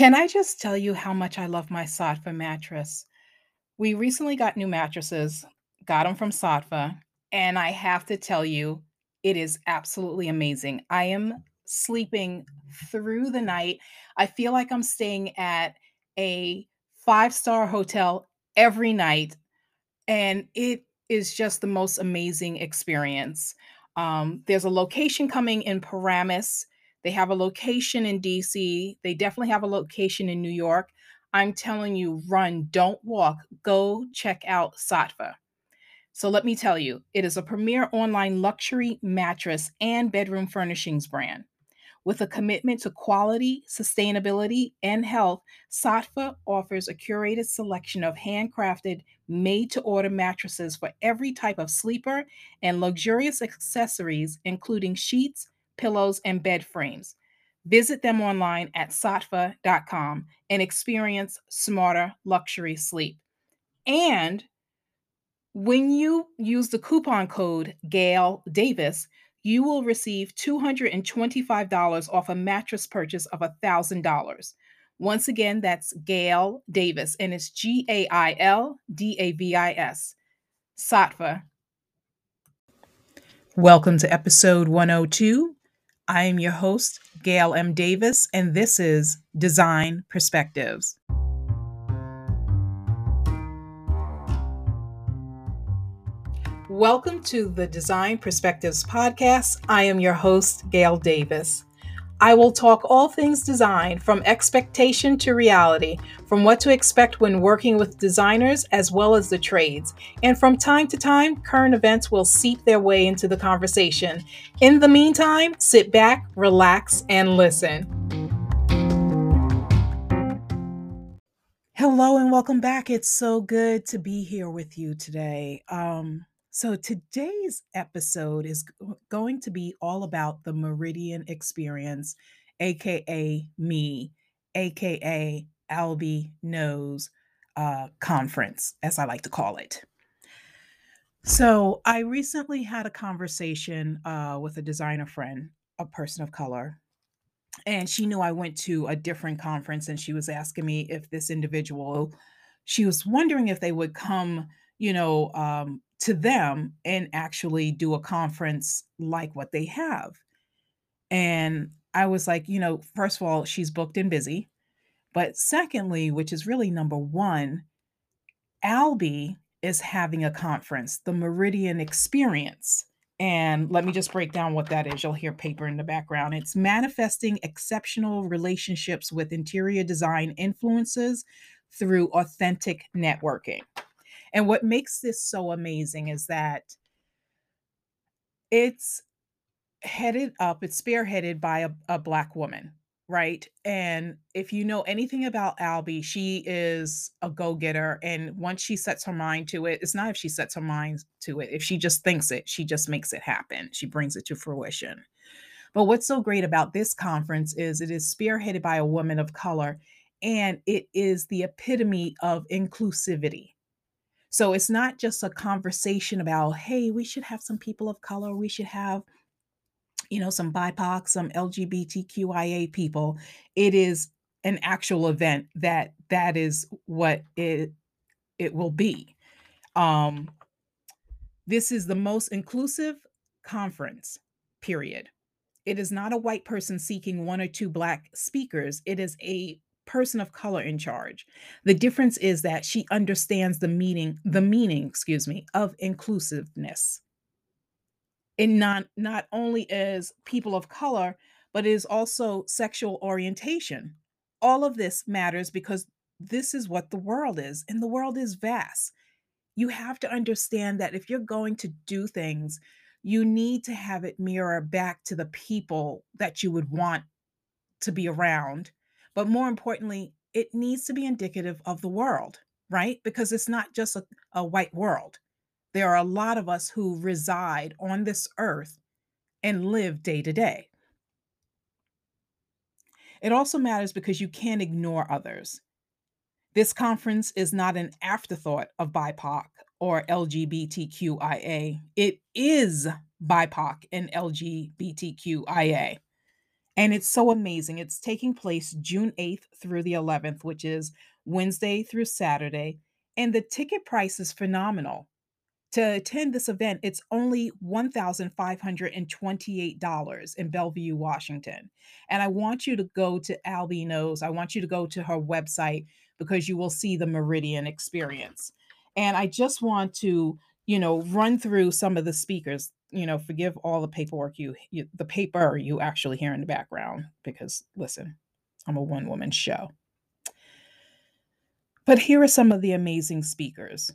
Can I just tell you how much I love my Saatva mattress? We recently got new mattresses, got them from Saatva, and I have to tell you, it is absolutely amazing. I am sleeping through the night. I feel like I'm staying at a five star hotel every night, and it is just the most amazing experience. Um, there's a location coming in Paramus. They have a location in DC. They definitely have a location in New York. I'm telling you, run, don't walk. Go check out Saatva. So let me tell you, it is a premier online luxury mattress and bedroom furnishings brand. With a commitment to quality, sustainability, and health, Saatva offers a curated selection of handcrafted, made to order mattresses for every type of sleeper and luxurious accessories, including sheets, pillows, and bed frames. Visit them online at saatva.com and experience smarter luxury sleep. And when you use the coupon code Gail Davis, you will receive $225 off a mattress purchase of $1,000. Once again, that's Gail Davis, and it's G A I L D A V I S. Saatva. Welcome to episode 102. I am your host, Gail M. Davis, and this is Design Perspectives. Welcome to the Design Perspectives podcast. I am your host, Gail Davis. I will talk all things design from expectation to reality, from what to expect when working with designers as well as the trades. And from time to time, current events will seep their way into the conversation. In the meantime, sit back, relax, and listen. Hello and welcome back. It's so good to be here with you today. Um, so, today's episode is going to be all about the Meridian experience, AKA me, AKA Albie Knows uh, Conference, as I like to call it. So, I recently had a conversation uh, with a designer friend, a person of color, and she knew I went to a different conference and she was asking me if this individual, she was wondering if they would come, you know, um, to them and actually do a conference like what they have. And I was like, you know, first of all, she's booked and busy. But secondly, which is really number one, Albie is having a conference, the Meridian Experience. And let me just break down what that is. You'll hear paper in the background. It's manifesting exceptional relationships with interior design influences through authentic networking. And what makes this so amazing is that it's headed up, it's spearheaded by a, a Black woman, right? And if you know anything about Albie, she is a go getter. And once she sets her mind to it, it's not if she sets her mind to it, if she just thinks it, she just makes it happen, she brings it to fruition. But what's so great about this conference is it is spearheaded by a woman of color and it is the epitome of inclusivity so it's not just a conversation about, hey, we should have some people of color, we should have, you know, some BIPOC, some LGBTQIA people. It is an actual event that that is what it it will be. Um, this is the most inclusive conference, period. It is not a white person seeking one or two black speakers. It is a person of color in charge. The difference is that she understands the meaning, the meaning, excuse me, of inclusiveness. And not not only as people of color, but is also sexual orientation. All of this matters because this is what the world is, and the world is vast. You have to understand that if you're going to do things, you need to have it mirror back to the people that you would want to be around but more importantly, it needs to be indicative of the world, right? Because it's not just a, a white world. There are a lot of us who reside on this earth and live day to day. It also matters because you can't ignore others. This conference is not an afterthought of BIPOC or LGBTQIA. It is BIPOC and LGBTQIA. And it's so amazing. It's taking place June 8th through the 11th, which is Wednesday through Saturday, and the ticket price is phenomenal. To attend this event, it's only $1,528 in Bellevue, Washington. And I want you to go to Albie Knows. I want you to go to her website because you will see the Meridian experience. And I just want to, you know, run through some of the speakers. You know, forgive all the paperwork you, you the paper you actually hear in the background because listen, I'm a one woman show. But here are some of the amazing speakers.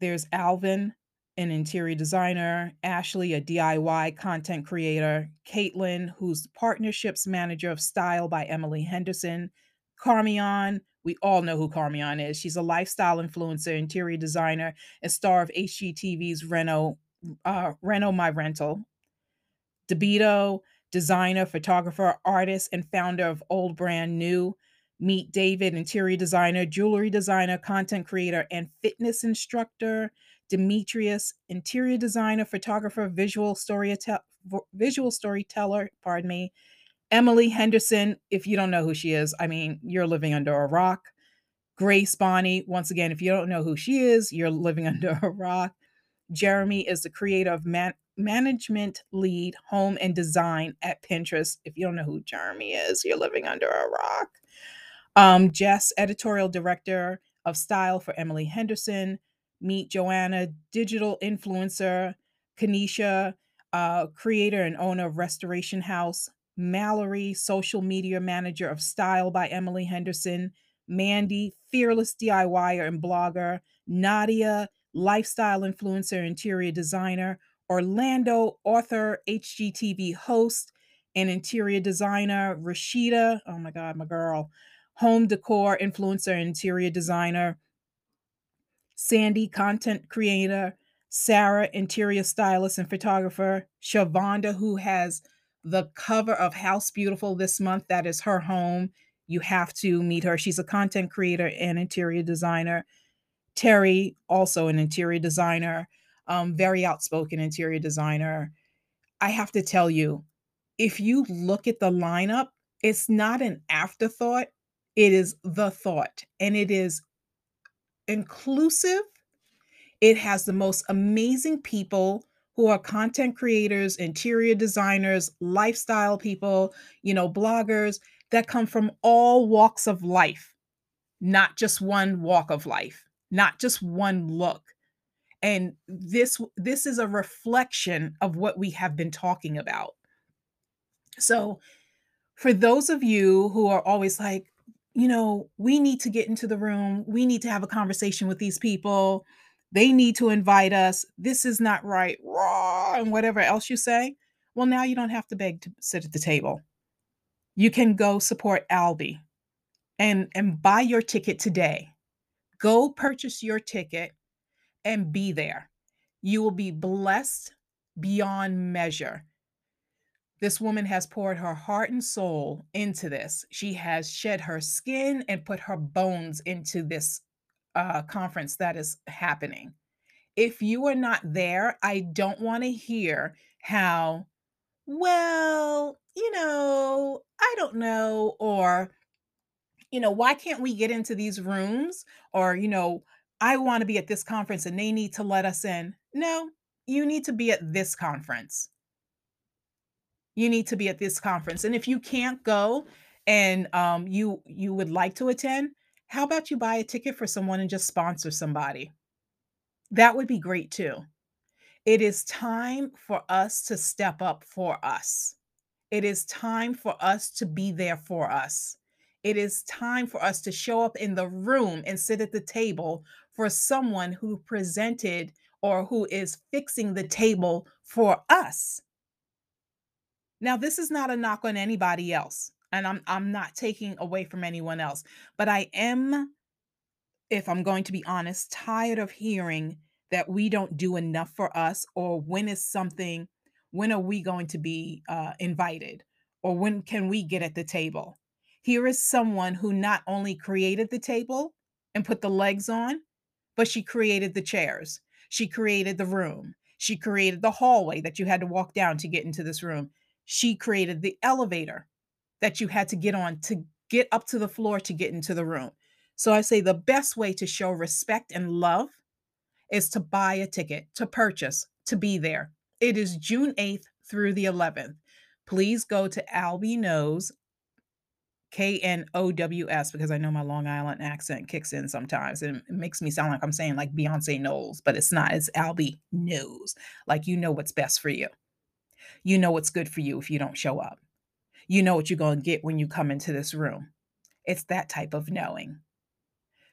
There's Alvin, an interior designer, Ashley, a DIY content creator, Caitlin, who's partnerships manager of Style by Emily Henderson, Carmeon, we all know who Carmeon is. She's a lifestyle influencer, interior designer, and star of HGTV's Reno, uh, Reno My Rental. Dabito, designer, photographer, artist, and founder of Old Brand New. Meet David, interior designer, jewelry designer, content creator, and fitness instructor. Demetrius, interior designer, photographer, visual storyteller, visual storyteller, pardon me. Emily Henderson, if you don't know who she is, I mean, you're living under a rock. Grace Bonney, once again, if you don't know who she is, you're living under a rock. Jeremy is the creator of Man- management lead home and design at Pinterest. If you don't know who Jeremy is, you're living under a rock. Um, Jess, editorial director of style for Emily Henderson. Meet Joanna, digital influencer. Kanisha, uh, creator and owner of Restoration House. Mallory, social media manager of Style by Emily Henderson. Mandy, fearless DIYer and blogger. Nadia, lifestyle influencer, interior designer. Orlando, author, HGTV host, and interior designer. Rashida, oh my God, my girl, home decor influencer, interior designer. Sandy, content creator. Sarah, interior stylist and photographer. Shavonda, who has the cover of House Beautiful this month. That is her home. You have to meet her. She's a content creator and interior designer. Terry, also an interior designer, um, very outspoken interior designer. I have to tell you, if you look at the lineup, it's not an afterthought, it is the thought, and it is inclusive. It has the most amazing people who are content creators, interior designers, lifestyle people, you know, bloggers that come from all walks of life, not just one walk of life not just one look. And this this is a reflection of what we have been talking about. So for those of you who are always like you know we need to get into the room. We need to have a conversation with these people they need to invite us this is not right raw and whatever else you say well now you don't have to beg to sit at the table you can go support albie and and buy your ticket today Go purchase your ticket and be there. You will be blessed beyond measure. This woman has poured her heart and soul into this. She has shed her skin and put her bones into this uh, conference that is happening. If you are not there, I don't want to hear how, well, you know, I don't know, or you know, why can't we get into these rooms? Or, you know, I want to be at this conference and they need to let us in. No, you need to be at this conference. You need to be at this conference. And if you can't go and um, you you would like to attend, how about you buy a ticket for someone and just sponsor somebody? That would be great too. It is time for us to step up for us. It is time for us to be there for us. It is time for us to show up in the room and sit at the table for someone who presented or who is fixing the table for us. Now, this is not a knock on anybody else, and I'm I'm not taking away from anyone else, but I am if I'm going to be honest, tired of hearing that we don't do enough for us or when is something when are we going to be uh, invited or when can we get at the table here is someone who not only created the table and put the legs on, but she created the chairs. She created the room. She created the hallway that you had to walk down to get into this room. She created the elevator that you had to get on to get up to the floor to get into the room. So I say the best way to show respect and love is to buy a ticket, to purchase, to be there. It is June 8th through the 11th. Please go to Albie Knows, K N O W S, because I know my Long Island accent kicks in sometimes and it makes me sound like I'm saying like Beyonce knows, but it's not. It's Albie knows. Like you know what's best for you. You know what's good for you if you don't show up. You know what you're going to get when you come into this room. It's that type of knowing.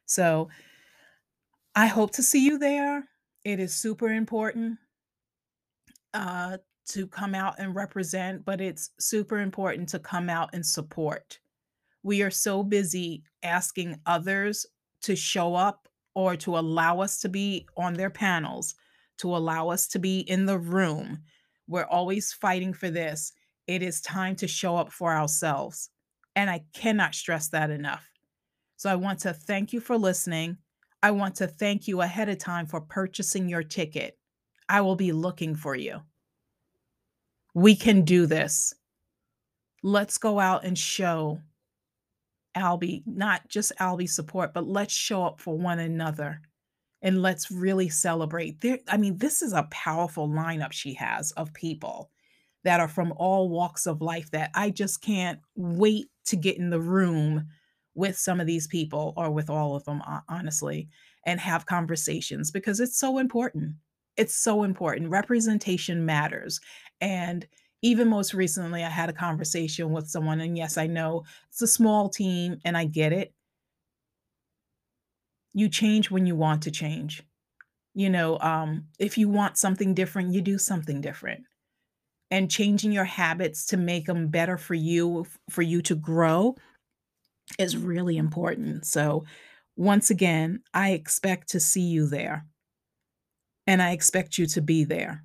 So I hope to see you there. It is super important uh, to come out and represent, but it's super important to come out and support. We are so busy asking others to show up or to allow us to be on their panels, to allow us to be in the room. We're always fighting for this. It is time to show up for ourselves. And I cannot stress that enough. So I want to thank you for listening. I want to thank you ahead of time for purchasing your ticket. I will be looking for you. We can do this. Let's go out and show Albie, not just Albie support, but let's show up for one another and let's really celebrate. There, I mean, this is a powerful lineup she has of people that are from all walks of life that I just can't wait to get in the room with some of these people or with all of them, honestly, and have conversations because it's so important. It's so important. Representation matters. And even most recently, I had a conversation with someone, and yes, I know it's a small team and I get it. You change when you want to change. You know, um, if you want something different, you do something different and changing your habits to make them better for you for you to grow is really important. So once again, I expect to see you there. And I expect you to be there.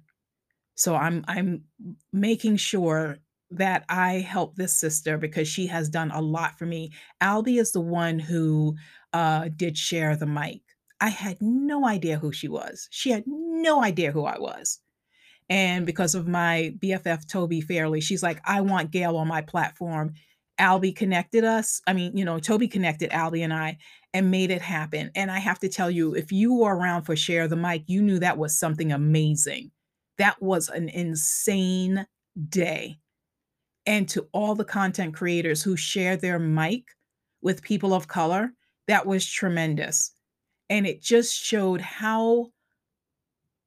So I'm I'm making sure that I help this sister because she has done a lot for me. Albie is the one who uh, did share the mic. I had no idea who she was. She had no idea who I was. And because of my BFF, Tobi Fairley, she's like, I want Gail on my platform. Albie connected us. I mean, you know, Tobi connected Albie and I and made it happen. And I have to tell you, if you were around for Share the Mic, you knew that was something amazing. That was an insane day. And to all the content creators who share their mic with people of color, that was tremendous. And it just showed how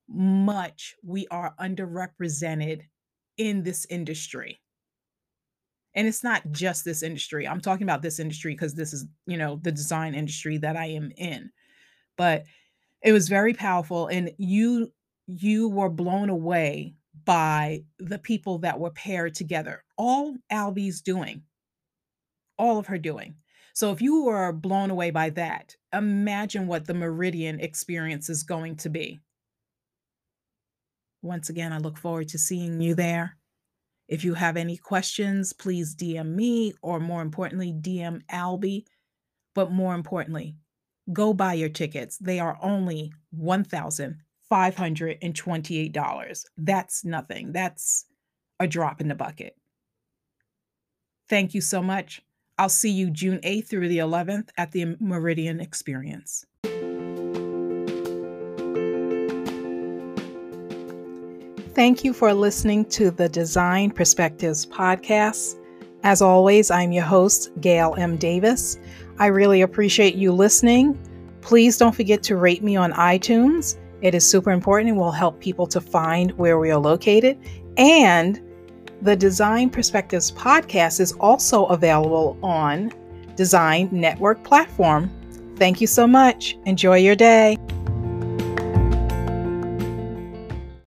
much we are underrepresented in this industry. And it's not just this industry. I'm talking about this industry because this is, you know, the design industry that I am in. But it was very powerful and you you were blown away by the people that were paired together. All Albie's doing. All of her doing. So if you were blown away by that, imagine what the Meridian experience is going to be. Once again, I look forward to seeing you there. If you have any questions, please DM me or more importantly, DM Albie. But more importantly, go buy your tickets. They are only $1,528. That's nothing. That's a drop in the bucket. Thank you so much. I'll see you June 8th through the 11th at the Meridian Experience. Thank you for listening to the Design Perspectives podcast. As always, I'm your host, Gail M. Davis. I really appreciate you listening. Please don't forget to rate me on iTunes. It is super important and will help people to find where we are located. And the Design Perspectives podcast is also available on Design Network platform. Thank you so much. Enjoy your day.